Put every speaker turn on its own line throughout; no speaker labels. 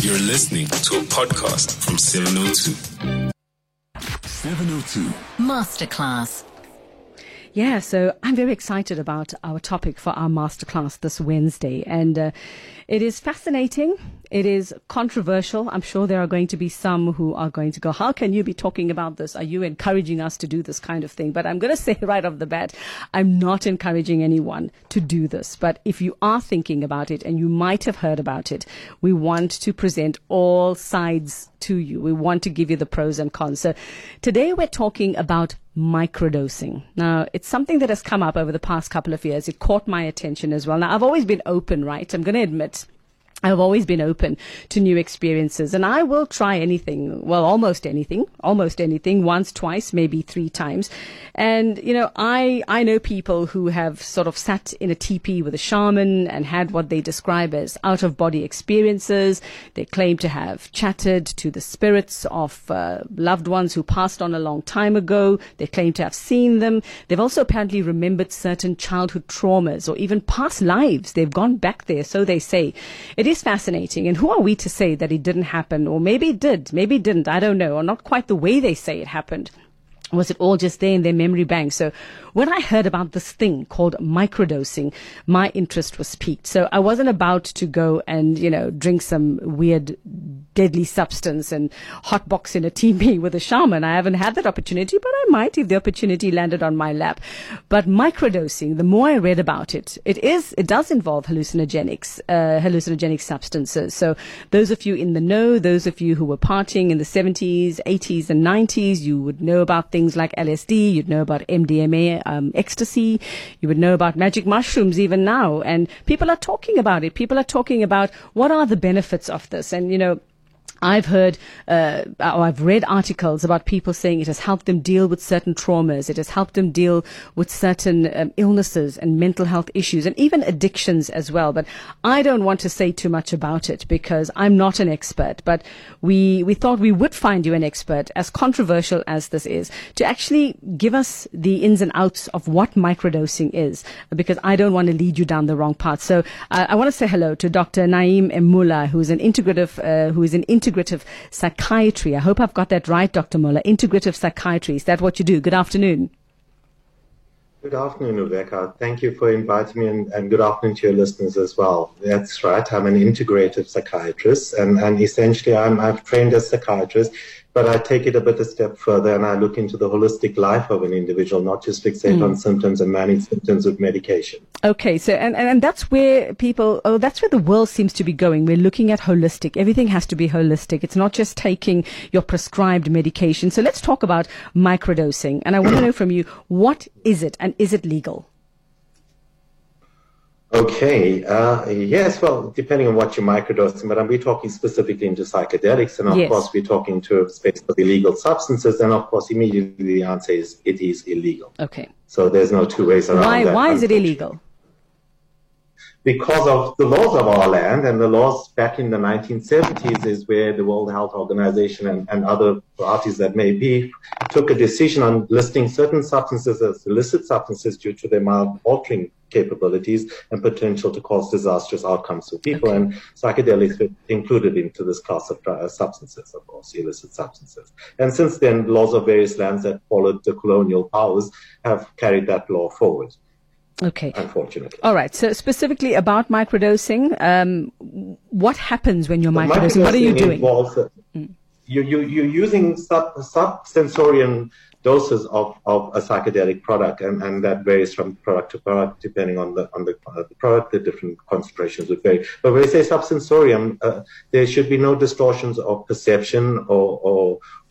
You're listening to a podcast from 702. 702
Masterclass.
Yeah, so I'm very excited about our topic for our masterclass this Wednesday. And uh, it is fascinating. It is controversial. I'm sure there are going to be some who are going to go, How can you be talking about this? Are you encouraging us to do this kind of thing? But I'm going to say right off the bat, I'm not encouraging anyone to do this. But if you are thinking about it and you might have heard about it, we want to present all sides to you. We want to give you the pros and cons. So today we're talking about microdosing. Now, it's something that has come up over the past couple of years. It caught my attention as well. Now, I've always been open, right? I'm going to admit I've always been open to new experiences and I will try anything. Well, almost anything, almost anything once, twice, maybe three times. And, you know, I, I know people who have sort of sat in a teepee with a shaman and had what they describe as out of body experiences. They claim to have chatted to the spirits of uh, loved ones who passed on a long time ago. They claim to have seen them. They've also apparently remembered certain childhood traumas or even past lives. They've gone back there, so they say. It is fascinating. And who are we to say that it didn't happen? Or maybe it did, maybe it didn't. I don't know. Or not quite the way they say it happened was it all just there in their memory bank? So when I heard about this thing called microdosing, my interest was piqued. So I wasn't about to go and, you know, drink some weird deadly substance and hotbox in a teepee with a shaman. I haven't had that opportunity, but I might if the opportunity landed on my lap. But microdosing, the more I read about it, it is, it does involve hallucinogenics, uh, hallucinogenic substances. So those of you in the know, those of you who were partying in the 70s, 80s and 90s, you would know about things like LSD, you'd know about MDMA, um, ecstasy, you would know about magic mushrooms even now. And people are talking about it. People are talking about what are the benefits of this. And, you know, I've heard uh, or I've read articles about people saying it has helped them deal with certain traumas. It has helped them deal with certain um, illnesses and mental health issues and even addictions as well. But I don't want to say too much about it because I'm not an expert. But we, we thought we would find you an expert, as controversial as this is, to actually give us the ins and outs of what microdosing is because I don't want to lead you down the wrong path. So uh, I want to say hello to Dr. Naeem Emula, who is an integrative, uh, who is an integrative integrative psychiatry. I hope I've got that right, Dr. Mulla. Integrative psychiatry. Is that what you do? Good afternoon.
Good afternoon, Rebecca. Thank you for inviting me and, and, good afternoon to your listeners as well. That's right. I'm an integrative psychiatrist and, and essentially I'm, I've trained as a psychiatrist but I take it a bit a step further and I look into the holistic life of an individual, not just fixate mm. on symptoms and manage symptoms with medication.
Okay, so and, and that's where people, oh, that's where the world seems to be going. We're looking at holistic. Everything has to be holistic. It's not just taking your prescribed medication. So let's talk about microdosing. And I want to know from you, what is it and is it legal?
Okay. Uh, yes. Well, depending on what you're microdosing, but we're talking specifically into psychedelics, and of yes. course we're talking to a space of illegal substances, and of course immediately the answer is it is illegal.
Okay.
So there's no two ways around
why,
that.
Why is it illegal?
Because of the laws of our land and the laws back in the 1970s is where the World Health Organization and, and other parties that may be took a decision on listing certain substances as illicit substances due to their mild altering capabilities and potential to cause disastrous outcomes for people. Okay. And psychedelics were included into this class of uh, substances, of course, illicit substances. And since then, laws of various lands that followed the colonial powers have carried that law forward.
Okay.
Unfortunately.
All right. So specifically about microdosing, um, what happens when you're microdosing? microdosing? What are you doing?
Involves, uh, mm. you, you, you're using sub, subsensorium doses of, of a psychedelic product, and, and that varies from product to product depending on the on the, uh, the product. The different concentrations would vary. But when we say subsensorium, uh, there should be no distortions of perception or, or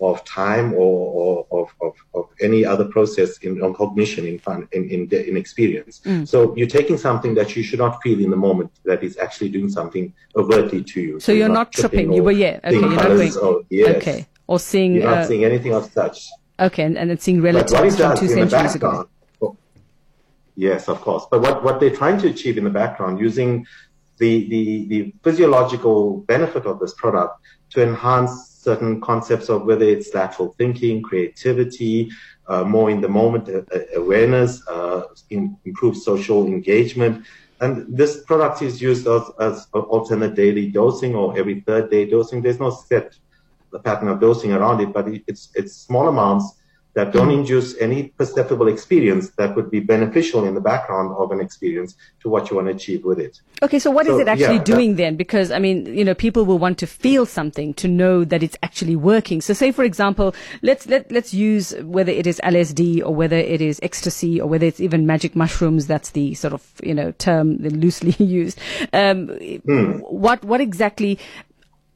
of time or, or of, of, of, any other process in on cognition in fun, in in, in experience. Mm. So you're taking something that you should not feel in the moment that is actually doing something overtly to you.
So, so you're, you're, not tripping. You were yeah. Okay. You're not going.
Or, yes.
Okay. Or seeing.
You're not uh, seeing anything of such.
Okay, and, and it's seeing relatives from two centuries ago.
Yes, of course. But what, what they're trying to achieve in the background using the, the, the physiological benefit of this product to enhance certain concepts of whether it's lateral thinking, creativity, uh, more in the moment uh, uh awareness, uh, in, improve social engagement, and this product is used as, as alternate daily dosing or every third day dosing. There's no set pattern of dosing around it, but it's it's small amounts that don't induce any perceptible experience that would be beneficial in the background of an experience to what you want to achieve with it.
Okay, so what so, is it actually yeah, doing then? Because, I mean, you know, people will want to feel something to know that it's actually working. So say, for example, let's, let, let's use whether it is LSD or whether it is ecstasy or whether it's even magic mushrooms. That's the sort of, you know, term loosely used. Um, hmm. What, what exactly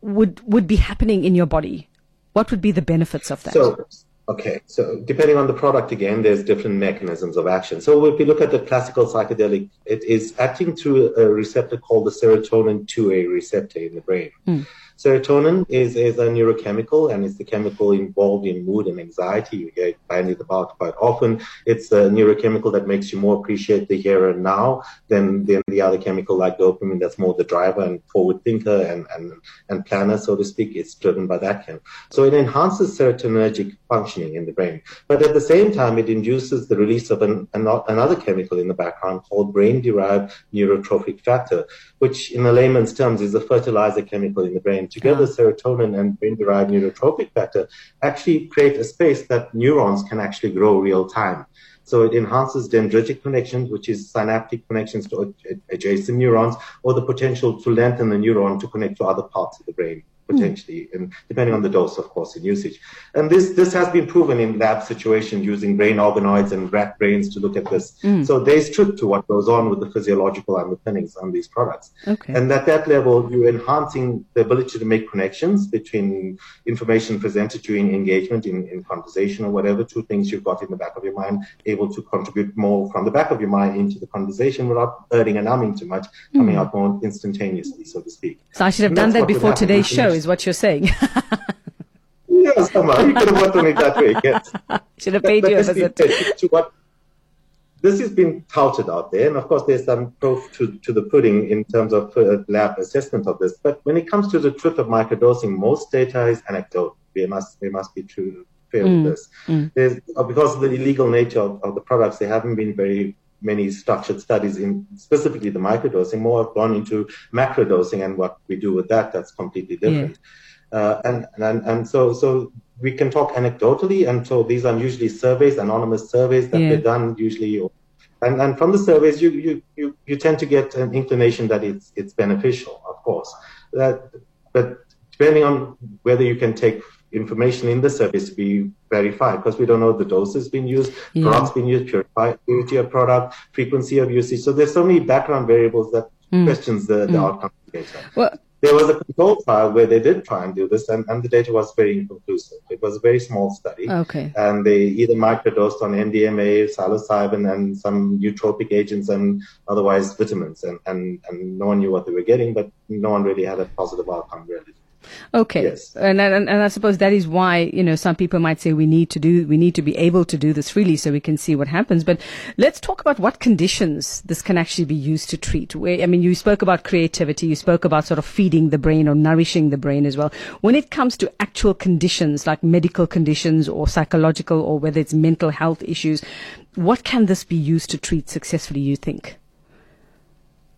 would, would be happening in your body? What would be the benefits of that?
So, Okay, so depending on the product again, there's different mechanisms of action. So if we look at the classical psychedelic, it is acting through a receptor called the serotonin 2A receptor in the brain. Mm. Serotonin is, is a neurochemical and it's the chemical involved in mood and anxiety. You get bandied about quite often. It's a neurochemical that makes you more appreciate the here and now than, than the other chemical like dopamine that's more the driver and forward thinker and, and, and planner, so to speak. It's driven by that chemical. So it enhances serotonergic functioning in the brain. But at the same time, it induces the release of an, an, another chemical in the background called brain-derived neurotrophic factor, which in layman's terms is a fertilizer chemical in the brain together serotonin and brain-derived neurotrophic factor actually create a space that neurons can actually grow real time. So it enhances dendritic connections, which is synaptic connections to adjacent neurons, or the potential to lengthen the neuron to connect to other parts of the brain potentially, mm. and depending on the dose, of course, in usage. And this this has been proven in lab situations using brain organoids and rat brains to look at this. Mm. So there's truth to what goes on with the physiological underpinnings on these products. Okay. And at that level, you're enhancing the ability to make connections between information presented during engagement, in, in conversation, or whatever two things you've got in the back of your mind, able to contribute more from the back of your mind into the conversation without hurting and numbing too much, coming mm. out more instantaneously, so to speak.
So I should have and done that before today's show is what you're saying.
yes, somehow you could have it that way. Yes,
should have paid but, you a visit.
To what this has been touted out there, and of course, there's some proof to, to the pudding in terms of uh, lab assessment of this. But when it comes to the truth of microdosing, most data is anecdotal. We must we must be true fair mm, with this. Mm. There's, because of the illegal nature of, of the products, they haven't been very many structured studies in specifically the microdosing, more have gone into macrodosing and what we do with that, that's completely different. Yeah. Uh, and, and, and so, so we can talk anecdotally. And so these are usually surveys, anonymous surveys that yeah. are done usually. And, and from the surveys, you, you, you, you tend to get an inclination that it's, it's beneficial, of course. That, but depending on whether you can take information in the service to be verified because we don't know the doses being used, yeah. products being used, purity of product, frequency of usage. So there's so many background variables that mm. questions the, the mm. outcome of the data. Well, there was a control trial where they did try and do this, and, and the data was very inconclusive. It was a very small study.
Okay.
And they either microdosed on MDMA, psilocybin, and some nootropic agents, and otherwise vitamins. And, and, and no one knew what they were getting, but no one really had a positive outcome, really.
Okay.
Yes.
And, and, and I suppose that is why, you know, some people might say we need to do, we need to be able to do this freely so we can see what happens. But let's talk about what conditions this can actually be used to treat. Where, I mean, you spoke about creativity, you spoke about sort of feeding the brain or nourishing the brain as well. When it comes to actual conditions like medical conditions or psychological or whether it's mental health issues, what can this be used to treat successfully, you think?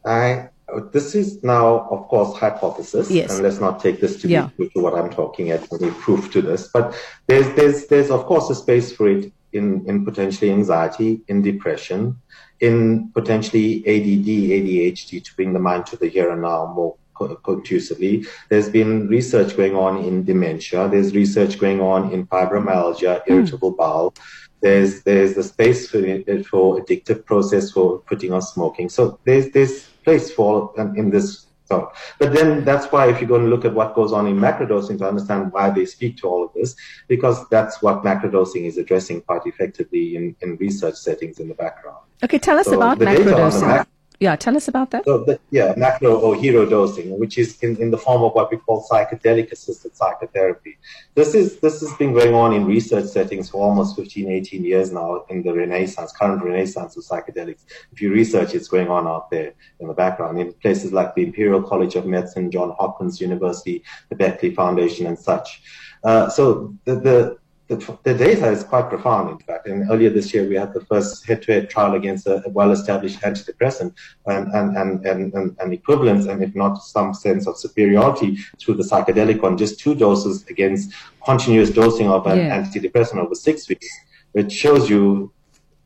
I this is now, of course, hypothesis,
yes.
and let's not take this to yeah. be to what I'm talking at any proof to this. But there's, there's, there's of course a space for it in, in potentially anxiety, in depression, in potentially ADD, ADHD to bring the mind to the here and now more contusively. There's been research going on in dementia. There's research going on in fibromyalgia, hmm. irritable mm. bowel. There's there's the space for for addictive process for putting on smoking. So there's there's place for in this thought. But then that's why if you go and look at what goes on in macrodosing to understand why they speak to all of this, because that's what macrodosing is addressing quite effectively in, in research settings in the background.
Okay, tell us so about macrodosing. Yeah, tell us about that.
So the, yeah, macro or hero dosing, which is in, in the form of what we call psychedelic assisted psychotherapy. This is this has been going on in research settings for almost 15, 18 years now in the renaissance, current renaissance of psychedelics. If you research, it's going on out there in the background in places like the Imperial College of Medicine, John Hopkins University, the Beckley Foundation, and such. Uh, so the, the the, the, data is quite profound, in fact. And earlier this year, we had the first head-to-head trial against a, well-established antidepressant um, and, and, and, and, and, equivalence, and if not some sense of superiority to the psychedelic on just two doses against continuous dosing of an yeah. antidepressant over six weeks, which shows you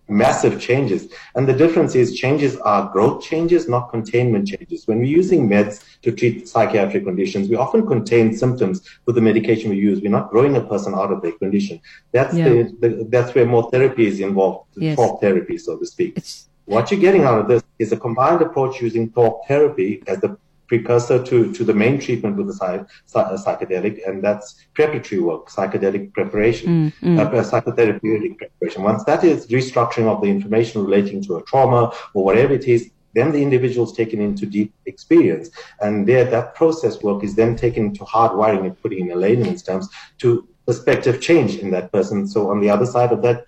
massive changes. And the difference is changes are growth changes, not containment changes. When we're using meds to treat psychiatric conditions, we often contain symptoms with the medication we use. We're not growing a person out of their condition. That's yeah. the, the, that's where more therapy is involved, yes. talk therapy, so to speak. It's... what you're getting out of this is a combined approach using talk therapy as the precursor to, to the main treatment with the psy, psy, psychedelic, and that's preparatory work, psychedelic preparation, mm, mm. Uh, psychotherapeutic preparation. Once that is restructuring of the information relating to a trauma or whatever it is, then the individual is taken into deep experience. And there, that process work is then taken into hardwiring and putting in a layman's terms to perspective change in that person. So on the other side of that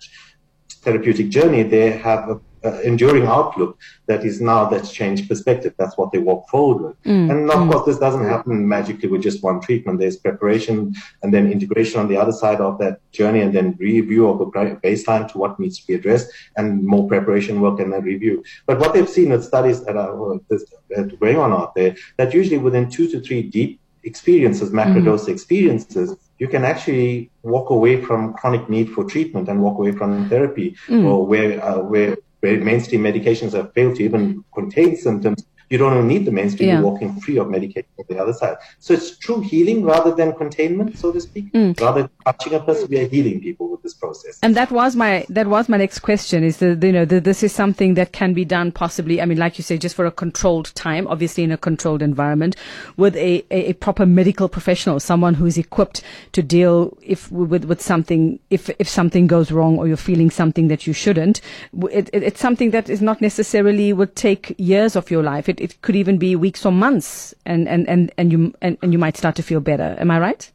therapeutic journey, they have a uh, enduring outlook that is now that's changed perspective. That's what they walk forward with. Mm, and of mm. course, this doesn't happen magically with just one treatment. There's preparation and then integration on the other side of that journey and then review of the baseline to what needs to be addressed and more preparation work and then review. But what they've seen with studies that are uh, going on out there, that usually within two to three deep experiences, macrodose mm. experiences, you can actually walk away from chronic need for treatment and walk away from therapy mm. or where, uh, where where mainstream medications have failed to even contain symptoms, you don't even need the mainstream. Yeah. You're walking free of medication on the other side. So it's true healing rather than containment, so to speak. Mm. Rather than touching a person, we are healing people with this process.
And that was my that was my next question. Is that you know the, this is something that can be done possibly? I mean, like you say, just for a controlled time, obviously in a controlled environment, with a, a, a proper medical professional, someone who is equipped to deal if with with something if if something goes wrong or you're feeling something that you shouldn't. It, it, it's something that is not necessarily would take years of your life. It it could even be weeks or months, and and and and you and, and you might start to feel better. Am I right?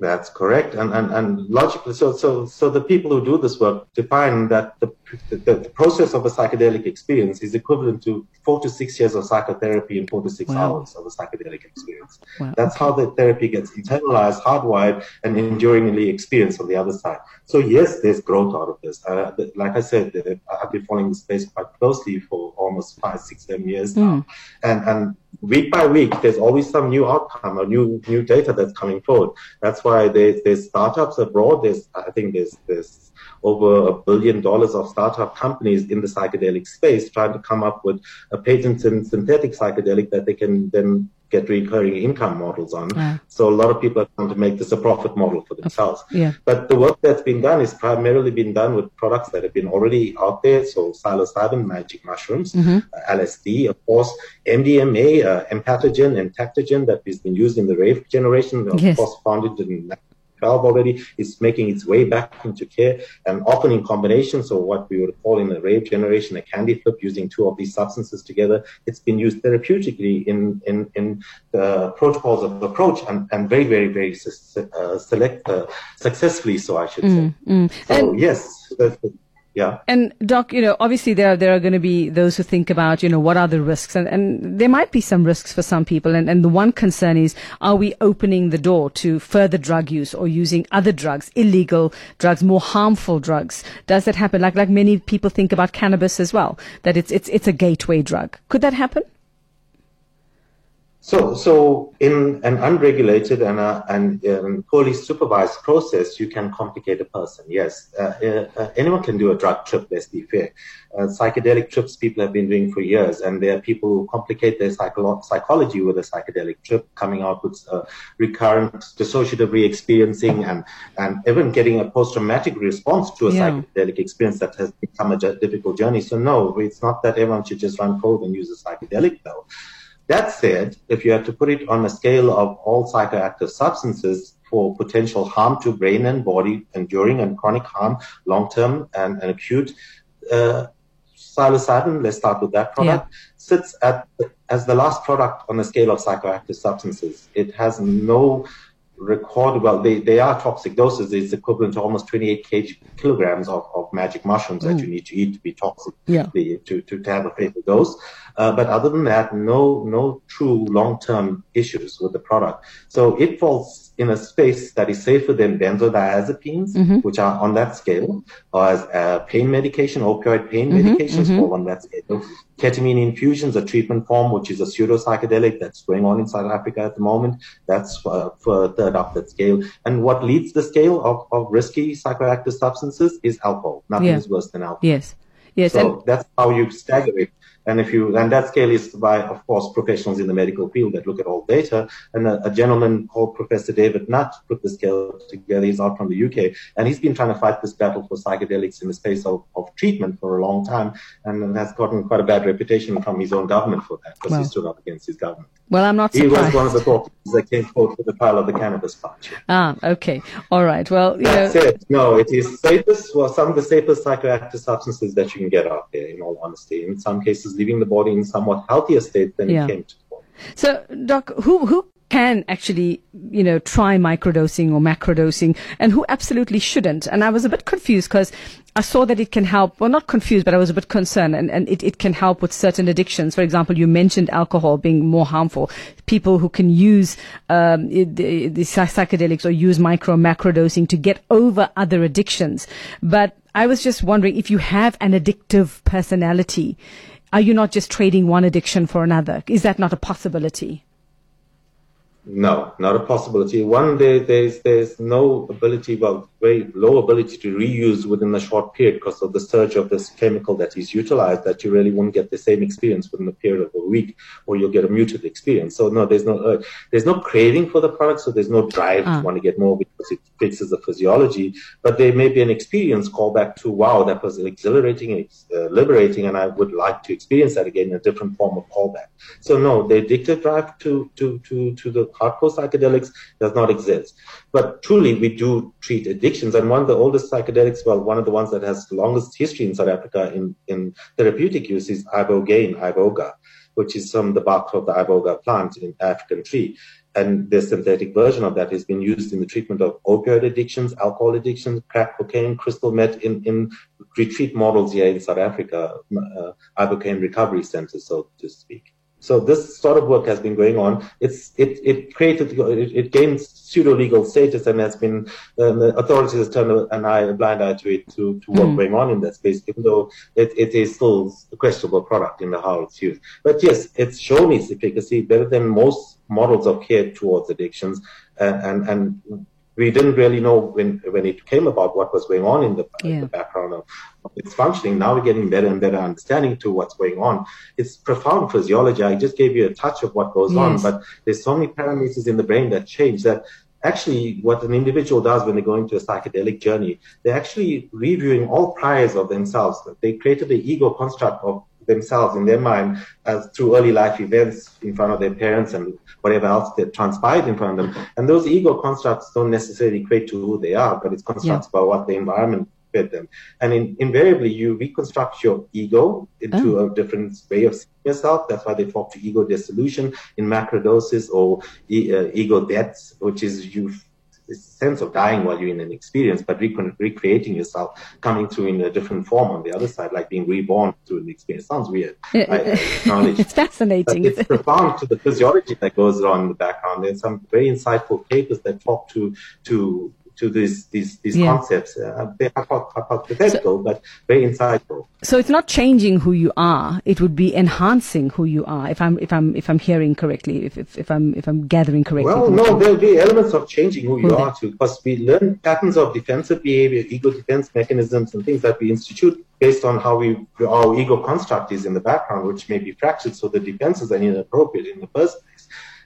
That's correct, and, and and logically, so so so the people who do this work define that the, the, the process of a psychedelic experience is equivalent to four to six years of psychotherapy and four to six wow. hours of a psychedelic experience. Wow. That's how the therapy gets internalized, hardwired, and enduringly experienced on the other side. So yes, there's growth out of this. Uh, like I said, I've been following the space quite closely for almost five, six, seven years now, mm. and and week by week, there's always some new outcome or new new data that's coming forward. That's why there's, there's startups abroad. There's I think there's there's over a billion dollars of startup companies in the psychedelic space trying to come up with a patented synthetic psychedelic that they can then get recurring income models on. Yeah. So a lot of people are trying to make this a profit model for themselves.
Yeah.
But the work that's been done is primarily been done with products that have been already out there. So psilocybin, magic mushrooms, mm-hmm. uh, LSD, of course, MDMA, uh, empathogen and Tactogen that has been used in the rave generation, of yes. course founded in valve already. It's making its way back into care and often in combination. So what we would call in a rave generation, a candy flip using two of these substances together. It's been used therapeutically in, in, in the protocols of approach and, and very, very, very uh, select, uh, successfully. So I should say. Mm, mm. So and yes, yeah.
And Doc, you know, obviously there there are going to be those who think about, you know, what are the risks, and, and there might be some risks for some people. And, and the one concern is, are we opening the door to further drug use or using other drugs, illegal drugs, more harmful drugs? Does that happen? Like like many people think about cannabis as well, that it's it's it's a gateway drug. Could that happen?
So, so in an unregulated and, uh, and um, poorly supervised process, you can complicate a person. Yes, uh, uh, uh, anyone can do a drug trip. Let's be fair. Uh, psychedelic trips people have been doing for years, and there are people who complicate their psycholo- psychology with a psychedelic trip, coming out with uh, recurrent dissociative re-experiencing, and and even getting a post-traumatic response to a yeah. psychedelic experience that has become a difficult journey. So no, it's not that everyone should just run cold and use a psychedelic though. That said, if you had to put it on a scale of all psychoactive substances for potential harm to brain and body, enduring and chronic harm, long term and, and, acute, uh, psilocybin, let's start with that product, yeah. sits at as the last product on the scale of psychoactive substances. It has no record well they, they are toxic doses it's equivalent to almost 28 kg, kilograms of, of magic mushrooms mm. that you need to eat to be toxic
yeah.
to, to, to have a fatal dose Uh, but other than that, no, no true long-term issues with the product. So it falls in a space that is safer than benzodiazepines, mm-hmm. which are on that scale, or as uh, pain medication, opioid pain mm-hmm, medications mm-hmm. fall on that scale. Ketamine infusions, a treatment form, which is a pseudo psychedelic that's going on in South Africa at the moment, that's uh, third up that scale. And what leads the scale of, of risky psychoactive substances is alcohol. Nothing yeah. is worse than alcohol.
Yes. Yes.
So and- that's how you stagger it. And if you, and that scale is by, of course, professionals in the medical field that look at all data. And a, a, gentleman called Professor David Nutt put the scale together. He's out from the UK and he's been trying to fight this battle for psychedelics in the space of, of treatment for a long time and has gotten quite a bad reputation from his own government for that because well, he stood up against his government.
Well, I'm not surprised.
He was one of the thoughts that came forward for the trial of the cannabis patch.
Ah, okay. All right. Well, you
That's
know.
it. No, it is safest, well, some of the safest psychoactive substances that you can get out there, in all honesty. In some cases, leaving the body in somewhat healthier state than yeah. it came to.
So, Doc, who, who can actually, you know, try microdosing or macrodosing and who absolutely shouldn't. And I was a bit confused because I saw that it can help, well, not confused, but I was a bit concerned and, and it, it can help with certain addictions. For example, you mentioned alcohol being more harmful. People who can use, um, the, the psychedelics or use micro macrodosing to get over other addictions. But I was just wondering if you have an addictive personality, are you not just trading one addiction for another? Is that not a possibility?
No, not a possibility. One, there, there's there's no ability, well, very low ability to reuse within a short period because of the surge of this chemical that is utilized. That you really won't get the same experience within a period of a week, or you'll get a muted experience. So no, there's no uh, there's no craving for the product, so there's no drive to ah. want to get more because it fixes the physiology. But there may be an experience callback to wow, that was exhilarating, uh, liberating, and I would like to experience that again in a different form of callback. So no, the addictive drive to to to to the hardcore psychedelics does not exist. But truly, we do treat addictions. And one of the oldest psychedelics, well, one of the ones that has the longest history in South Africa in, in therapeutic use is ibogaine, iboga, which is from the bark of the iboga plant in African tree. And the synthetic version of that has been used in the treatment of opioid addictions, alcohol addictions, crack cocaine, crystal meth in, in retreat models here in South Africa, uh, ibogaine recovery centers, so to speak. So this sort of work has been going on. It's it it created it, it gained pseudo legal status and has been um, the authorities have turned an eye a blind eye to it to to what's mm. going on in that space, even though it, it is still a questionable product in the how it's used. But yes, it's shown its efficacy better than most models of care towards addictions, and and, and we didn't really know when when it came about what was going on in the, yeah. in the background of, its functioning. Now we're getting better and better understanding to what's going on. It's profound physiology. I just gave you a touch of what goes yes. on, but there's so many parameters in the brain that change that actually what an individual does when they go into a psychedelic journey, they're actually reviewing all priors of themselves. They created the ego construct of themselves in their mind as through early life events in front of their parents and whatever else that transpired in front of them. And those ego constructs don't necessarily equate to who they are, but it's constructs yeah. about what the environment fed them. And in, invariably, you reconstruct your ego into oh. a different way of seeing yourself. That's why they talk to ego dissolution in macrodoses or e- uh, ego deaths, which is you sense of dying while you're in an experience, but rec- recreating yourself, coming through in a different form on the other side, like being reborn through an experience. Sounds weird. I,
I it's fascinating.
It's profound to the physiology that goes on in the background. There's some very insightful papers that talk to to to these these these yeah. concepts. Uh, they are hypothetical, so, but very insightful.
So it's not changing who you are; it would be enhancing who you are. If I'm if I'm if I'm hearing correctly, if if, if I'm if I'm gathering correctly.
Well, no, there'll be elements of changing who, you are too, because we learn patterns of defensive behavior, ego defense mechanisms, and things that we institute based on how we our ego construct is in the background, which may be fractured, so the defenses are inappropriate in the first place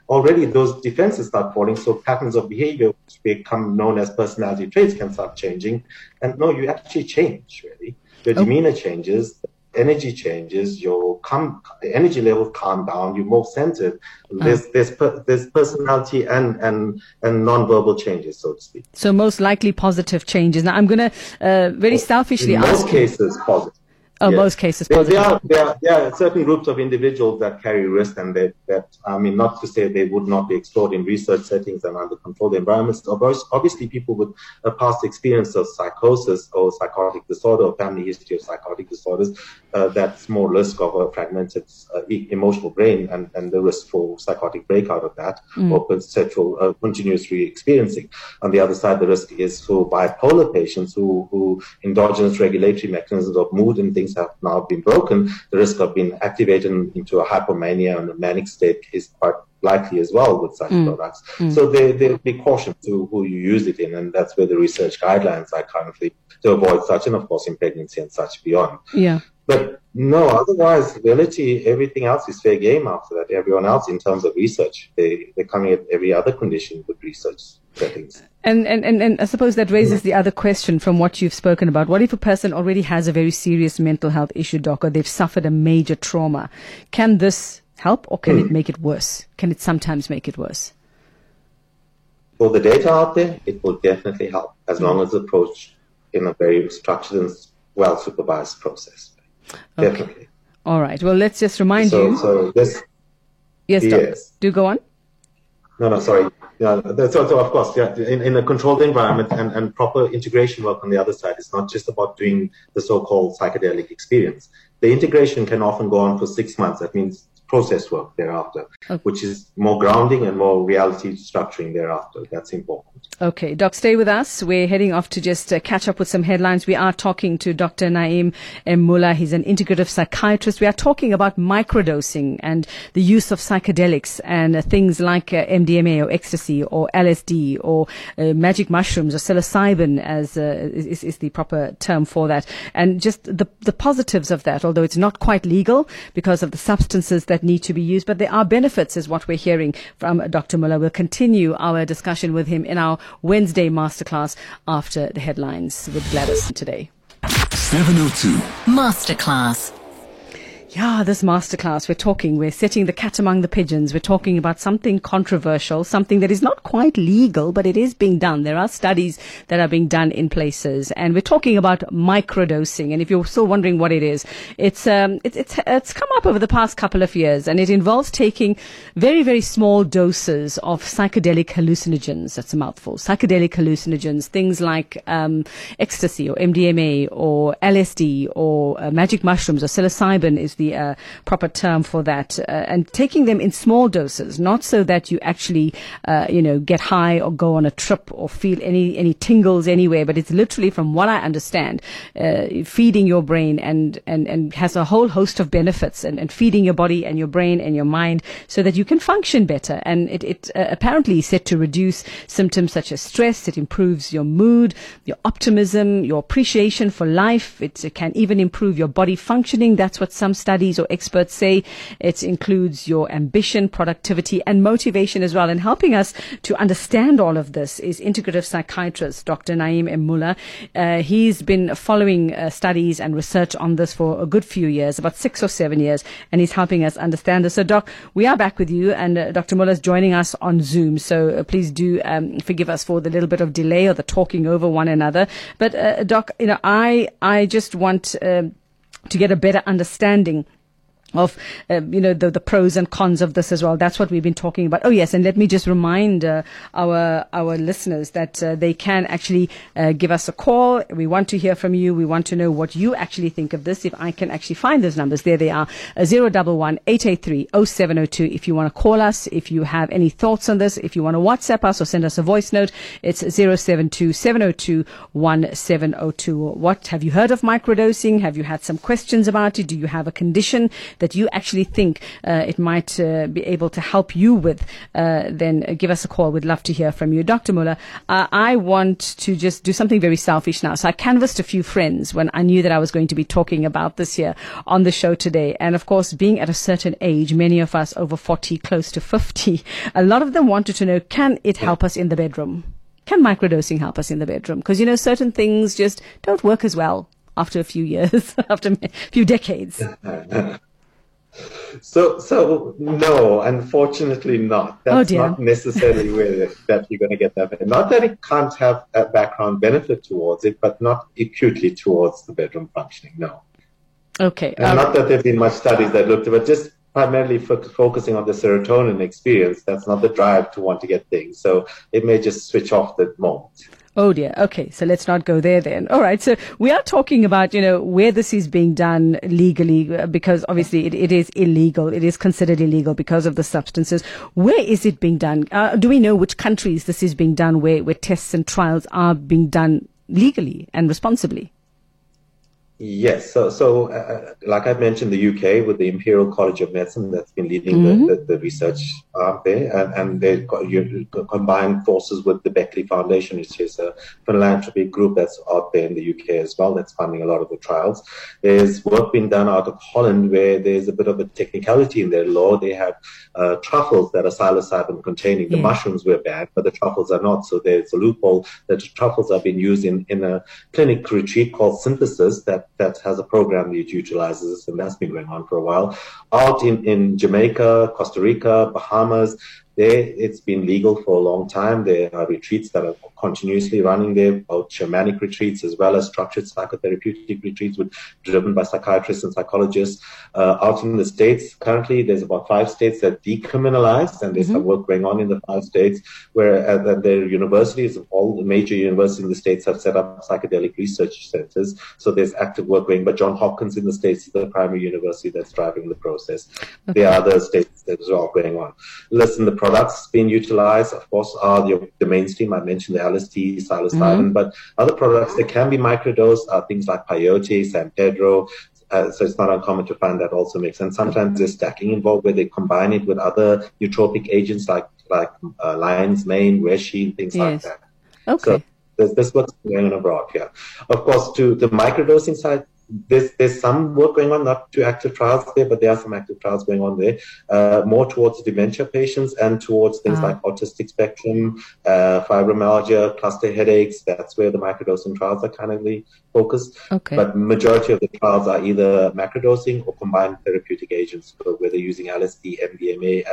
already those defenses start falling. So patterns of behavior, which become known as personality traits, can start changing. And no, you actually change, really. Your okay. demeanor changes, energy changes, your com- energy levels calm down, you're more centered. Ah. There's, there's, per- there's personality and, and, and non-verbal changes, so to speak.
So most likely positive changes. Now I'm going to uh, very selfishly
In
ask.
most cases, positive.
Oh, yes. most cases
there, there, are, there, are, there are certain groups of individuals that carry risk and they, that, I mean, not to say they would not be explored in research settings and under controlled environments. Obviously, people with a past experience of psychosis or psychotic disorder or family history of psychotic disorders uh, that small risk of a fragmented uh, emotional brain and, and the risk for psychotic breakout of that mm. or perceptual uh, continuous re-experiencing. On the other side, the risk is for bipolar patients who, who endogenous regulatory mechanisms of mood and things have now been broken. The risk of being activated into a hypomania and a manic state is quite likely as well with such mm. products. Mm. So they, they be caution to who you use it in, and that's where the research guidelines are currently to avoid such, and of course in pregnancy and such beyond.
Yeah.
But no, otherwise, reality, everything else is fair game after that. Everyone else, in terms of research, they, they're coming at every other condition with research settings.
And, and, and, and I suppose that raises the other question from what you've spoken about. What if a person already has a very serious mental health issue, doc, or they've suffered a major trauma? Can this help or can mm. it make it worse? Can it sometimes make it worse?
For the data out there, it will definitely help as long as approached in a very structured and well supervised process. Okay. Definitely.
All right. Well, let's just remind
so,
you.
So this.
Yes, yes. Do go on.
No, no, sorry. Yeah, so, so of course, yeah, in, in a controlled environment and, and proper integration work on the other side, it's not just about doing the so-called psychedelic experience. The integration can often go on for six months. That means process work thereafter, okay. which is more grounding and more reality structuring thereafter. That's important.
Okay, Doc, stay with us. We're heading off to just uh, catch up with some headlines. We are talking to Dr. Naeem M. Mulla. He's an integrative psychiatrist. We are talking about microdosing and the use of psychedelics and uh, things like uh, MDMA or ecstasy or LSD or uh, magic mushrooms or psilocybin as uh, is, is the proper term for that. And just the, the positives of that, although it's not quite legal because of the substances that that need to be used, but there are benefits, is what we're hearing from Dr. Mulla. We'll continue our discussion with him in our Wednesday masterclass after the headlines with Gladys today. 702 Masterclass. Yeah, this masterclass, we're talking, we're setting the cat among the pigeons. We're talking about something controversial, something that is not quite legal, but it is being done. There are studies that are being done in places. And we're talking about microdosing. And if you're still wondering what it is, it's, um, it's, it's, it's come up over the past couple of years and it involves taking very, very small doses of psychedelic hallucinogens. That's a mouthful. Psychedelic hallucinogens, things like, um, ecstasy or MDMA or LSD or uh, magic mushrooms or psilocybin is the uh, proper term for that, uh, and taking them in small doses, not so that you actually, uh, you know, get high or go on a trip or feel any any tingles anywhere, but it's literally, from what I understand, uh, feeding your brain and and and has a whole host of benefits, and, and feeding your body and your brain and your mind so that you can function better. And it, it apparently is said to reduce symptoms such as stress. It improves your mood, your optimism, your appreciation for life. It, can even improve your body functioning. That's what some or experts say it includes your ambition, productivity, and motivation as well. And helping us to understand all of this is integrative psychiatrist Dr. Naeem M. Uh, he's been following uh, studies and research on this for a good few years, about six or seven years, and he's helping us understand this. So, Doc, we are back with you, and uh, Dr. Mulla is joining us on Zoom. So, uh, please do um, forgive us for the little bit of delay or the talking over one another. But, uh, Doc, you know, I I just want. Um, to get a better understanding of uh, you know the, the pros and cons of this as well. That's what we've been talking about. Oh yes, and let me just remind uh, our our listeners that uh, they can actually uh, give us a call. We want to hear from you. We want to know what you actually think of this. If I can actually find those numbers, there they are: uh, zero double one eight eight three oh seven oh two. If you want to call us, if you have any thoughts on this, if you want to WhatsApp us or send us a voice note, it's zero seven two seven oh two one seven oh two. What have you heard of microdosing? Have you had some questions about it? Do you have a condition? That you actually think uh, it might uh, be able to help you with, uh, then give us a call. We'd love to hear from you. Dr. Mulla, I want to just do something very selfish now. So I canvassed a few friends when I knew that I was going to be talking about this here on the show today. And of course, being at a certain age, many of us over 40, close to 50, a lot of them wanted to know, can it help us in the bedroom? Can microdosing help us in the bedroom? Because, you know, certain things just don't work as well after a few years, after a few decades.
So, so no, unfortunately not.
Oh,
That's oh not necessarily where that you're going to get that. Not that it can't have a background benefit towards it, but not acutely towards the bedroom functioning. No.
Okay.
And um, not that there've been much studies that looked at, but just primarily focusing on the serotonin experience. That's not the drive to want to get things. So it may just switch off the moment.
Oh dear. Okay. So let's not go there then. All right. So we are talking about, you know, where this is being done legally uh, because obviously it, it is illegal. It is considered illegal because of the substances. Where is it being done? Uh, do we know which countries this is being done where, where tests and trials are being done legally and responsibly?
Yes. So, so uh, like I mentioned, the UK with the Imperial College of Medicine that's been leading mm-hmm. the, the, the, research arm there, and, and they combine forces with the Beckley Foundation, which is a philanthropy group that's out there in the UK as well, that's funding a lot of the trials. There's work being done out of Holland where there's a bit of a technicality in their law. They have uh, truffles that are psilocybin containing. The yeah. mushrooms were banned, but the truffles are not. So there's a loophole that the truffles are being used in, in a clinic retreat called Synthesis that that has a program that utilizes and that's been going on for a while. Out in, in Jamaica, Costa Rica, Bahamas, there it's been legal for a long time. There are retreats that are continuously running there, both shamanic retreats as well as structured psychotherapeutic retreats with, driven by psychiatrists and psychologists. Uh, out in the States, currently there's about five states that decriminalized, and there's mm-hmm. some work going on in the five states where uh, their universities, all the major universities in the States have set up psychedelic research centers. So there's active work going, but John Hopkins in the States is the primary university that's driving the process. Okay. There are other states that are all going on. Listen, the products being utilized, of course, are the, the mainstream. I mentioned the LSD, psilocybin, mm-hmm. but other products that can be microdosed are things like peyote, San Pedro, uh, so it's not uncommon to find that also mix. And sometimes there's stacking involved where they combine it with other nootropic agents like like uh, lion's mane, reishi, things yes. like that.
Okay.
So there's, there's what's going on abroad here. Of course, to the microdosing side, there's there's some work going on, not too active trials there, but there are some active trials going on there, uh, more towards dementia patients and towards things uh-huh. like autistic spectrum, uh, fibromyalgia, cluster headaches. That's where the microdosing trials are kind currently focused.
Okay.
But majority of the trials are either macrodosing or combined therapeutic agents, so where they're using LSD, MDMA,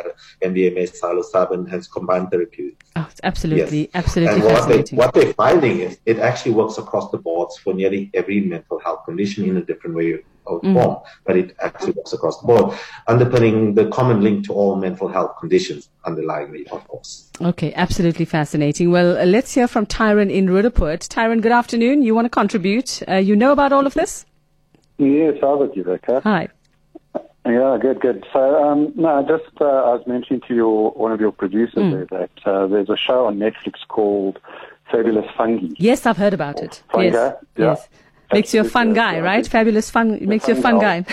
MDMA, psilocybin, hence combined therapeutics.
Oh, absolutely, yes. absolutely.
And what, they, what they're finding is it actually works across the boards for nearly every mental health condition in a different way or mm. form, but it actually works across the board, underpinning the common link to all mental health conditions underlying of course.
Okay, absolutely fascinating. Well, uh, let's hear from Tyron in Roodepoort. Tyron, good afternoon. You want to contribute? Uh, you know about all of this?
Yes, I would, Rebecca.
Hi.
Yeah, good, good. So, um, no, just uh, I was mentioning to your one of your producers mm. there that uh, there's a show on Netflix called Fabulous Fungi.
Yes, I've heard about it. Fungi? Yes.
Yeah.
yes. Makes you a fun guy, right? Fabulous fun. Makes you a fun guy.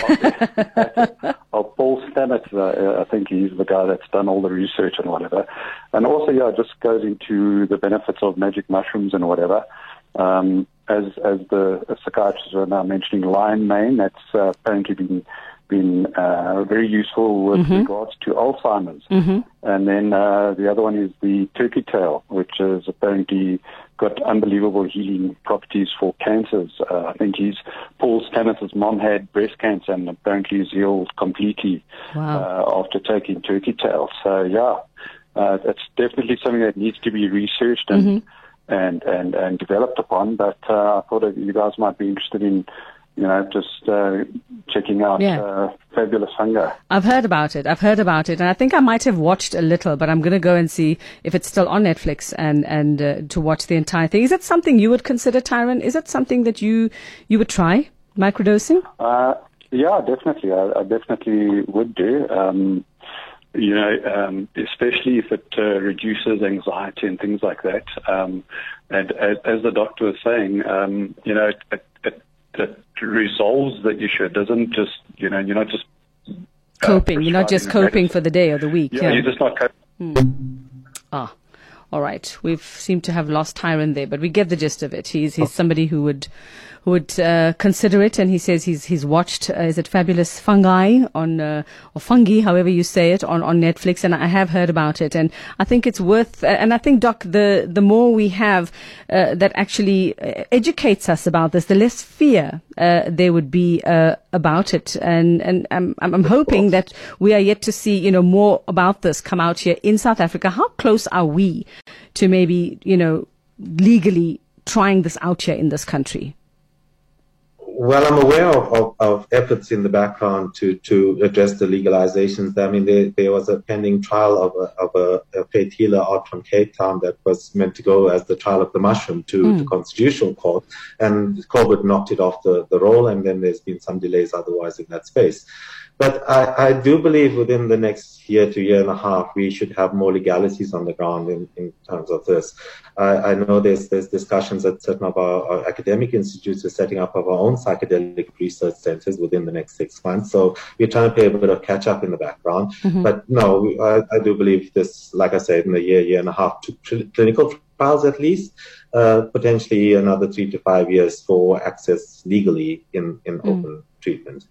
oh, Paul Stamets, uh, I think he's the guy that's done all the research and whatever. And also, yeah, just goes into the benefits of magic mushrooms and whatever. Um, as as the psychiatrists are now mentioning, lion mane, that's uh, apparently been been uh, very useful with mm-hmm. regards to Alzheimer's.
Mm-hmm.
And then uh, the other one is the turkey tail, which is apparently got unbelievable healing properties for cancers. Uh, I think he's Paul Stamets' mom had breast cancer and apparently he's healed completely
wow.
uh, after taking turkey tail. So yeah, uh, that's definitely something that needs to be researched and mm-hmm. and, and and developed upon. But uh, I thought you guys might be interested in you know, just uh, checking out yeah. uh, Fabulous Fungi.
I've heard about it. I've heard about it, and I think I might have watched a little, but I'm going to go and see if it's still on Netflix and and uh, to watch the entire thing. Is it something you would consider, Tyron? Is it something that you you would try microdosing?
Uh, yeah, definitely. I, I, definitely would do. Um, you know, um, especially if it uh, reduces anxiety and things like that. Um, and as, as, the doctor was saying, um, you know, it, it, it resolves the issue. It doesn't just, you know, you're not just
uh, coping. You're not just coping for the day or the week.
Yeah, yeah. you're just not coping.
Hmm. Ah, all right. We've seemed to have lost Tyron there, but we get the gist of it. He's he's somebody who would who would uh, consider it, and he says he's he's watched uh, is it Fabulous Fungi on uh, or Fungi, however you say it, on, on Netflix, and I have heard about it, and I think it's worth. Uh, and I think Doc, the the more we have uh, that actually uh, educates us about this, the less fear there would be about it, and and I'm I'm hoping that we are yet to see you know more about this come out here in South Africa. How close are we to maybe you know legally trying this out here in this country?
Well, I'm aware of, of, of, efforts in the background to, to address the legalizations. I mean, there, there was a pending trial of a, of a, a faith healer out from Cape Town that was meant to go as the trial of the mushroom to mm. the Constitutional Court, and COVID knocked it off the, the roll, and then there's been some delays otherwise in that space. But I, I, do believe within the next year to year and a half, we should have more legalities on the ground in, in terms of this. I, I know there's, there's discussions at certain of our, our academic institutes are setting up of our own psychedelic research centers within the next six months. So we're trying to play a bit of catch up in the background. Mm-hmm. But no, I, I, do believe this, like I said, in a year, year and a half to clinical trials at least, uh, potentially another three to five years for access legally in, in mm. open treatment.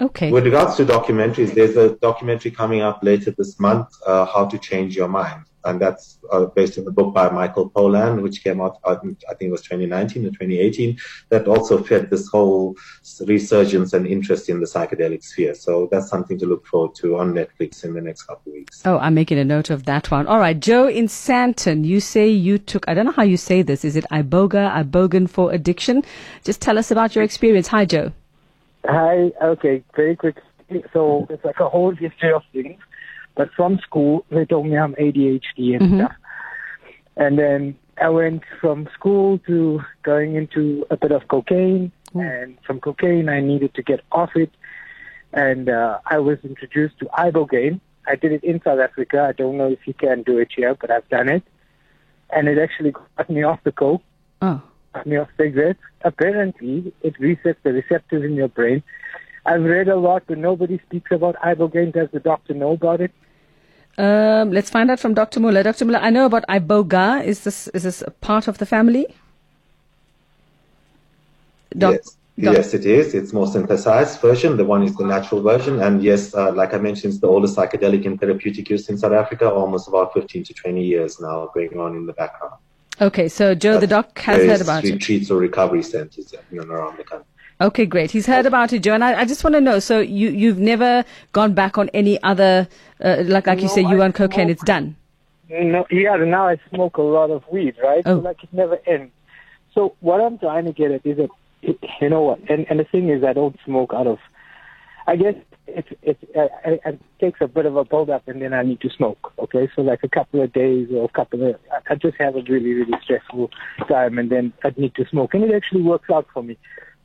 Okay.
With regards to documentaries, there's a documentary coming up later this month, uh, How to Change Your Mind. And that's uh, based on the book by Michael Pollan, which came out, I think it was 2019 or 2018, that also fed this whole resurgence and interest in the psychedelic sphere. So that's something to look forward to on Netflix in the next couple of weeks.
Oh, I'm making a note of that one. All right. Joe in Sandton, you say you took, I don't know how you say this. Is it Iboga, Ibogan for addiction? Just tell us about your experience. Hi, Joe.
Hi. Okay. Very quick. So it's like a whole history of things. But from school, they told me I'm ADHD and mm-hmm. stuff. And then I went from school to going into a bit of cocaine. Mm. And from cocaine, I needed to get off it. And uh, I was introduced to ibogaine. I did it in South Africa. I don't know if you can do it here, but I've done it. And it actually got me off the coke.
Oh
me of cigarettes, apparently it resets the receptors in your brain. I've read a lot, but nobody speaks about ibogaine. Does the doctor know about it?
Um, let's find out from Dr. Mulla. Dr. Mulla, I know about iboga. Is this is this a part of the family?
Doc- yes. Doc- yes, it is. It's more synthesized version. The one is the natural version. And yes, uh, like I mentioned, it's the oldest psychedelic and therapeutic use in South Africa, almost about 15 to 20 years now going on in the background.
Okay, so Joe, the doc has heard about
retreats it. Retreats or recovery centers in and around the country.
Okay, great. He's heard about it, Joe, and I, I just want to know. So you you've never gone back on any other, uh, like like no, you say, you on cocaine. It's done.
No, yeah. Now I smoke a lot of weed, right? Oh. So like it never ends. So what I'm trying to get at is that, you know what? And and the thing is, I don't smoke out of. I guess it it, it, it takes a bit of a build up, and then I need to smoke. Okay, so like a couple of days or a couple of, I just have a really really stressful time, and then I need to smoke, and it actually works out for me.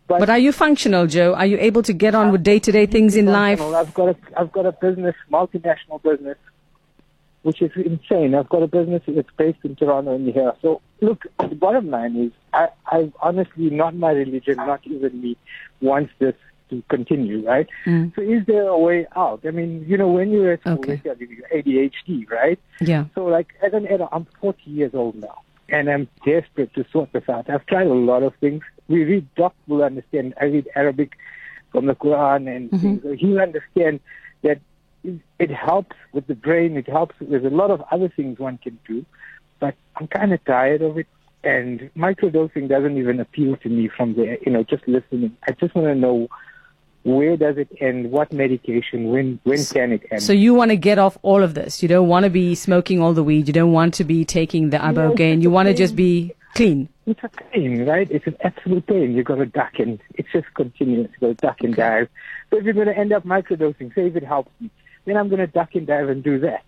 But, but are you functional, Joe? Are you able to get on with day to day things in life?
I've got a I've got a business, multinational business, which is insane. I've got a business that's based in Toronto and here. So look, the bottom line is, I I honestly, not my religion, not even me, wants this to continue, right? Mm. So is there a way out? I mean, you know, when you're at school, okay. you're ADHD, right?
Yeah.
So like as an adult, I'm 40 years old now, and I'm desperate to sort this out. I've tried a lot of things. We read, Doc will understand. I read Arabic from the Quran, and mm-hmm. so he'll understand that it helps with the brain. It helps. There's a lot of other things one can do, but I'm kind of tired of it. And microdosing doesn't even appeal to me from the, you know, just listening. I just want to know where does it end? What medication? When when can it end?
So you want to get off all of this. You don't want to be smoking all the weed. You don't want to be taking the ibogaine. you want to just be clean.
It's a pain, right? It's an absolute pain. You've got to duck and it's just continuous. You've got to duck and okay. dive. But if you're going to end up microdosing, say if it helps me, then I'm going to duck and dive and do that.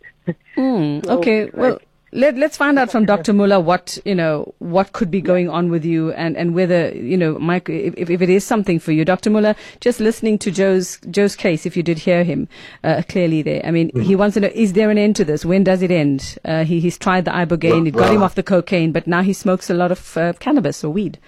Mm, so, okay. Like, well, let, let's find out from Dr. Mulla what, you know, what could be going on with you and, and whether, you know, Mike, if, if it is something for you. Dr. Mulla, just listening to Joe's, Joe's case, if you did hear him, uh, clearly there. I mean, mm-hmm. he wants to know, is there an end to this? When does it end? Uh, he, he's tried the ibogaine, it got him off the cocaine, but now he smokes a lot of uh, cannabis or weed.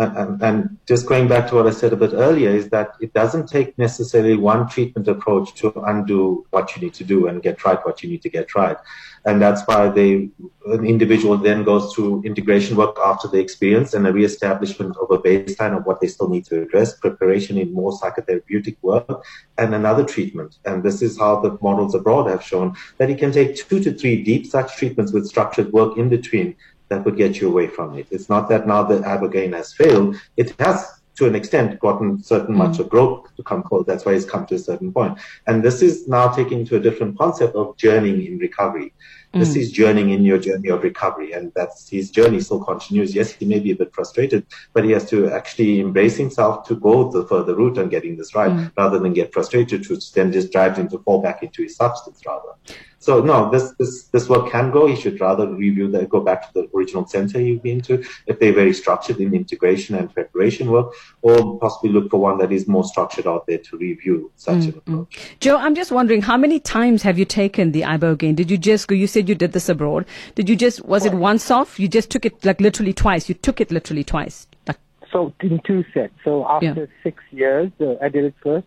And, and, just going back to what I said a bit earlier, is that it doesn't take necessarily one treatment approach to undo what you need to do and get right what you need to get right. And that's why they, an individual then goes through integration work after the experience and a reestablishment of a baseline of what they still need to address, preparation in more psychotherapeutic work, and another treatment. And this is how the models abroad have shown that you can take two to three deep such treatments with structured work in between that would get you away from it. It's not that now the ibogaine has failed. It has to an extent gotten certain mm. much of growth to come forward. That's why it's come to a certain point. And this is now taking to a different concept of journeying in recovery. Mm. This is journeying in your journey of recovery, and that's his journey still continues. Yes, he may be a bit frustrated, but he has to actually embrace himself to go the further route and getting this right, mm. rather than get frustrated, which then just drives him to fall back into his substance rather. So no, this this this work can go. You should rather review that, go back to the original center you've been to if they're very structured in integration and preparation work, or possibly look for one that is more structured out there to review such mm-hmm. an approach.
Joe, I'm just wondering how many times have you taken the IBO ibogaine? Did you just go? You said you did this abroad. Did you just was it once off? You just took it like literally twice. You took it literally twice. Like,
so in two sets. So after yeah. six years, uh, I did it first,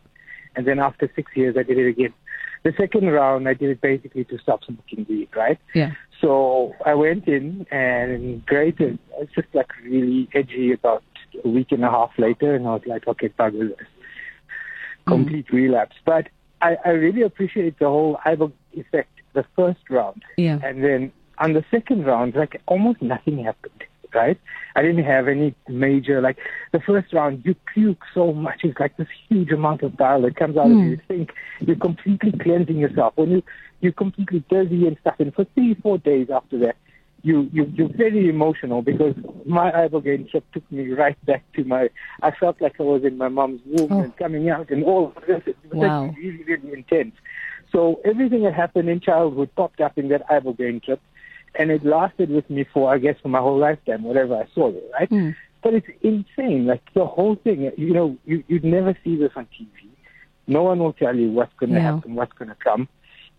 and then after six years, I did it again. The second round, I did it basically to stop smoking weed, right?
Yeah.
So I went in and great. I was just like really edgy about a week and a half later, and I was like, okay, bugger this. Mm-hmm. Complete mm. relapse. But I, I really appreciate the whole Ibogaine effect the first round.
Yeah.
And then on the second round, like almost nothing happened right? I didn't have any major, like, the first round, you puke so much. It's like this huge amount of bile that comes out mm. of you. You think you're completely cleansing yourself. When you, you're completely dizzy and stuff. And for three, four days after that, you, you, you're very emotional because my ibogaine trip took me right back to my, I felt like I was in my mom's womb oh. and coming out and all of this. It was
wow.
really, really intense. So everything that happened in childhood popped up in that ibogaine trip and it lasted with me for I guess for my whole lifetime, whatever I saw it, right? Mm. But it's insane, like the whole thing. You know, you you'd never see this on TV. No one will tell you what's going to no. happen, what's going to come,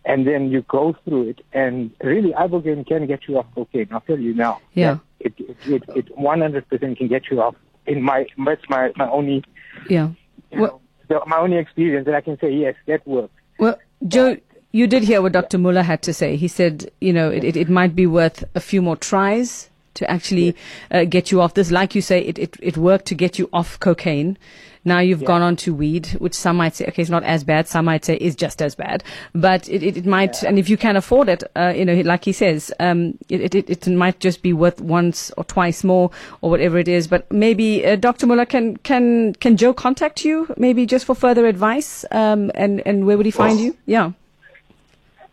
and then you go through it. And really, ibogaine can get you off cocaine. I'll tell you now.
Yeah,
it it it, it 100% can get you off. In my that's my my only
yeah.
You well, know, the, my only experience that I can say yes, that works.
Well, Joe, you did hear what Dr. Mulla had to say. He said, you know, it, it, it might be worth a few more tries to actually uh, get you off this. Like you say, it, it, it worked to get you off cocaine. Now you've yeah. gone on to weed, which some might say, okay, it's not as bad. Some might say is just as bad. But it, it, it might, yeah. and if you can afford it, uh, you know, like he says, um, it, it, it might just be worth once or twice more or whatever it is. But maybe, uh, Dr. Mulla, can, can, can Joe contact you maybe just for further advice? Um, and, and where would he find you? Yeah.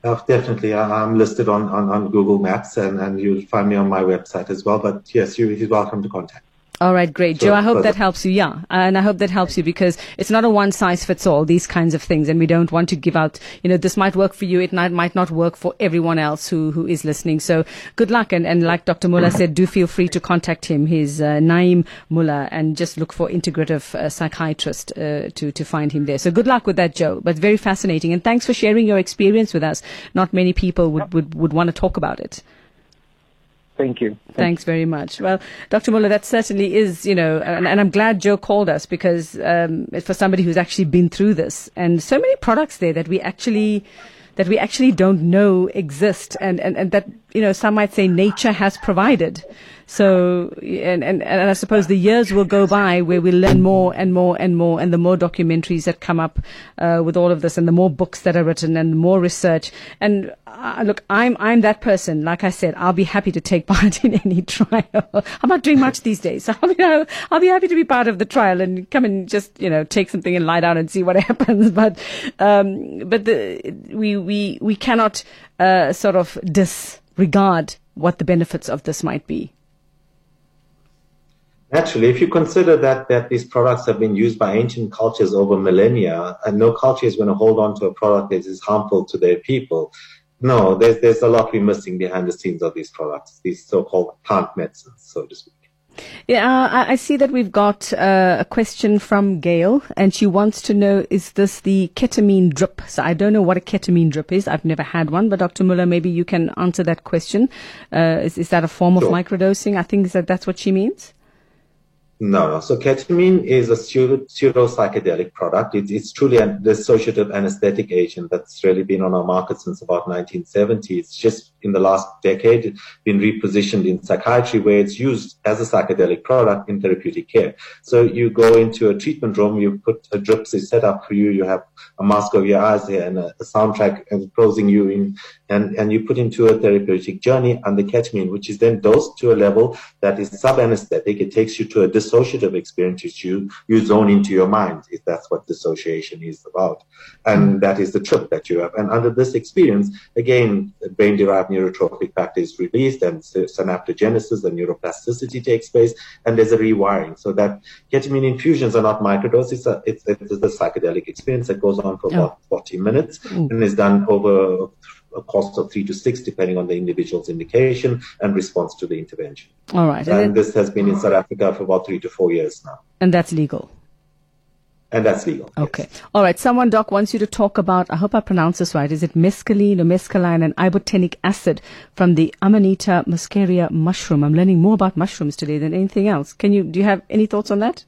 Uh, definitely. I'm listed on, on, on Google Maps and, and you'll find me on my website as well. But yes, you, he's welcome to contact.
All right, great. So, Joe, I hope that helps you. Yeah. And I hope that helps you because it's not a one size fits all, these kinds of things. And we don't want to give out, you know, this might work for you. It might, might not work for everyone else who, who is listening. So good luck. And, and like Dr. Mulla said, do feel free to contact him. He's uh, Naeem Mulla and just look for integrative uh, psychiatrist uh, to, to find him there. So good luck with that, Joe. But very fascinating. And thanks for sharing your experience with us. Not many people would, would, would want to talk about it.
Thank you.
Thank Thanks very much. Well, Dr. Mulla, that certainly is, you know, and, and I'm glad Joe called us because um, for somebody who's actually been through this, and so many products there that we actually that we actually don't know exist, and, and, and that you know some might say nature has provided. So, and, and, and I suppose the years will go by where we learn more and more and more, and the more documentaries that come up uh, with all of this, and the more books that are written, and the more research. And uh, look, I'm I'm that person. Like I said, I'll be happy to take part in any trial. I'm not doing much these days, so I'll, you know, I'll be happy to be part of the trial and come and just you know take something and lie down and see what happens. But um, but the, we we we cannot uh, sort of disregard what the benefits of this might be.
Naturally, if you consider that, that these products have been used by ancient cultures over millennia, and no culture is going to hold on to a product that is harmful to their people, no, there's, there's a lot we're missing behind the scenes of these products, these so-called plant medicines, so to speak.
Yeah, uh, I see that we've got uh, a question from Gail, and she wants to know: Is this the ketamine drip? So I don't know what a ketamine drip is. I've never had one, but Dr. Mulla, maybe you can answer that question. Uh, is, is that a form sure. of microdosing? I think that that's what she means.
No, no. So ketamine is a pseudo, pseudo psychedelic product. It, it's truly a dissociative anesthetic agent that's really been on our market since about 1970. It's just in the last decade been repositioned in psychiatry where it's used as a psychedelic product in therapeutic care. So you go into a treatment room, you put a drip set up for you, you have a mask over your eyes here and a, a soundtrack and closing you in and, and you put into a therapeutic journey under ketamine, which is then dosed to a level that is sub-anesthetic. It takes you to a dissociative experience which you, you zone into your mind, if that's what dissociation is about. And mm. that is the trip that you have. And under this experience, again, brain-derived neurotrophic factor is released and synaptogenesis and neuroplasticity takes place and there's a rewiring. So that ketamine infusions are not microdose. It's a, it's, it's a psychedelic experience that goes on for oh. about 40 minutes mm. and is done over a cost of three to six, depending on the individual's indication and response to the intervention.
All right.
And, and then, this has been in South Africa for about three to four years now.
And that's legal.
And that's legal.
Okay. Yes. All right. Someone, Doc, wants you to talk about, I hope I pronounce this right. Is it mescaline or mescaline and ibotenic acid from the Amanita muscaria mushroom? I'm learning more about mushrooms today than anything else. Can you, do you have any thoughts on that?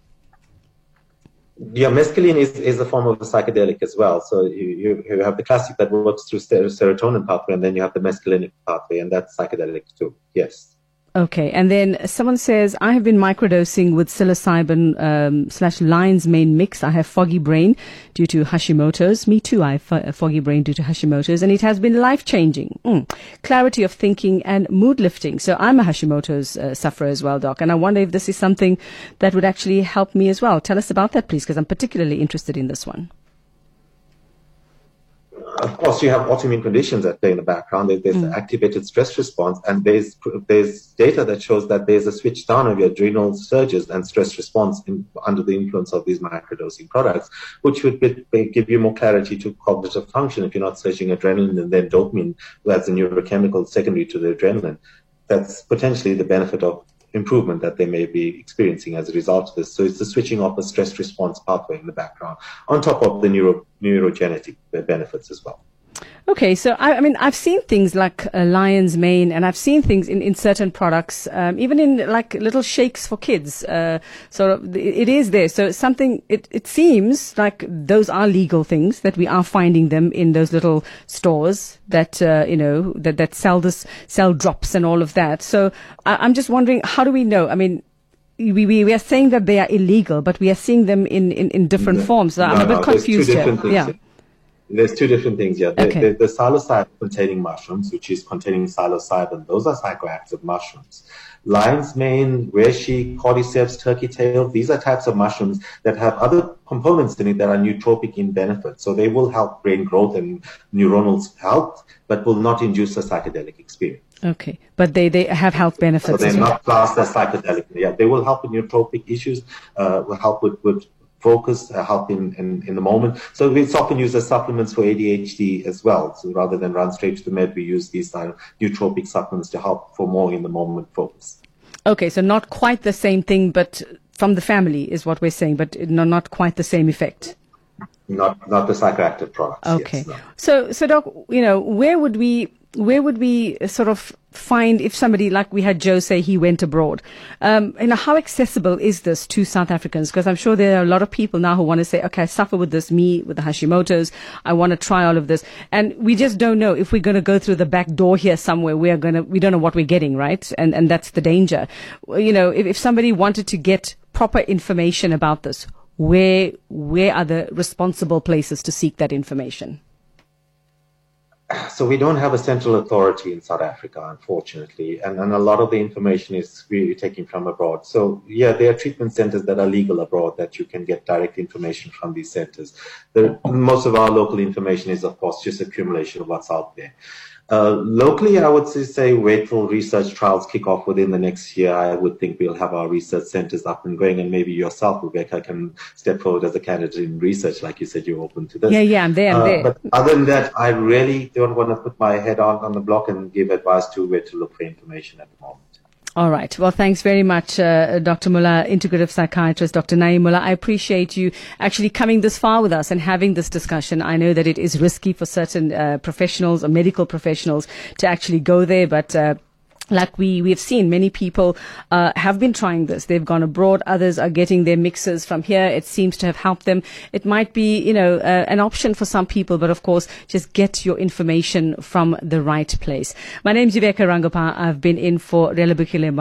yeah, mescaline is, is a form of a psychedelic as well. So you, you have the classic that works through serotonin pathway, and then you have the mescalinic pathway, and that's psychedelic too. Yes.
Okay, and then someone says, I have been microdosing with psilocybin um, slash lion's mane mix. I have foggy brain due to Hashimoto's. Me too, I have a foggy brain due to Hashimoto's, and it has been life changing. Mm. Clarity of thinking and mood lifting. So I'm a Hashimoto's uh, sufferer as well, Doc, and I wonder if this is something that would actually help me as well. Tell us about that, please, because I'm particularly interested in this one
of course, you have autoimmune conditions that play in the background. There's mm. activated stress response, and there's there's data that shows that there's a switch down of your adrenal surges and stress response in, under the influence of these microdosing products, which would be, give you more clarity to cognitive function if you're not surging adrenaline and then dopamine as a neurochemical secondary to the adrenaline. That's potentially the benefit of improvement that they may be experiencing as a result of this. So it's the switching off a stress response pathway in the background, on top of the neuro, neurogenetic benefits as well.
Okay, so I, I, mean, I've seen things like uh, lion's mane, and I've seen things in, in certain products, um, even in like little shakes for kids. Uh, so it, it is there. So something. It it seems like those are legal things that we are finding them in those little stores that uh, you know that that sell this sell drops and all of that. So I, I'm just wondering, how do we know? I mean, we, we, we are saying that they are illegal, but we are seeing them in, in, in different no, forms. So no, I'm a bit no, confused here. Yeah.
There's two different things here. The, okay. the, the psilocybin containing mushrooms, which is containing psilocybin, those are psychoactive mushrooms. Lion's mane, reishi, cordyceps, turkey tail, these are types of mushrooms that have other components in it that are nootropic in benefit. So they will help brain growth and neuronal health, but will not induce a psychedelic experience.
Okay, but they, they have health benefits. So
they're not classed as psychedelic. Yeah, they will help with nootropic issues, uh, will help with, with focus, uh, help in, in, in, the moment. So it's often used as supplements for ADHD as well. So rather than run straight to the med, we use these uh, nootropic supplements to help for more in the moment focus.
Okay, so not quite the same thing, but from the family is what we're saying, but no, not quite the same effect.
Not not the psychoactive products.
Okay.
Yes, no.
So so doc, you know, where would we where would we sort of find if somebody like we had Joe say he went abroad? Um, you know, how accessible is this to South Africans? Because I'm sure there are a lot of people now who want to say, okay, I suffer with this, me with the Hashimoto's, I want to try all of this, and we just don't know if we're going to go through the back door here somewhere. We are going to, we don't know what we're getting, right? And and that's the danger. You know, if, if somebody wanted to get proper information about this, where where are the responsible places to seek that information?
So we don't have a central authority in South Africa, unfortunately, and, and a lot of the information is really taken from abroad. So yeah, there are treatment centers that are legal abroad that you can get direct information from these centers. The, most of our local information is, of course, just accumulation of what's out there. Uh, locally, I would say wait till research trials kick off within the next year. I would think we'll have our research centers up and going, and maybe yourself, Rebecca, can step forward as a candidate in research, like you said, you're open to this.
Yeah, yeah, I'm there, I'm uh, there.
But other than that, I really don't want to put my head on on the block and give advice to where to look for information at the moment.
All right. Well, thanks very much, uh, Dr. Mulla, integrative psychiatrist, Dr. Naeem Mulla. I appreciate you actually coming this far with us and having this discussion. I know that it is risky for certain uh, professionals or medical professionals to actually go there, but uh, like we we have seen many people uh, have been trying this. They've gone abroad. Others are getting their mixes from here. It seems to have helped them. It might be you know uh, an option for some people but of course just get your information from the right place. My name is Viveka Rangappa I've been in for Relabukile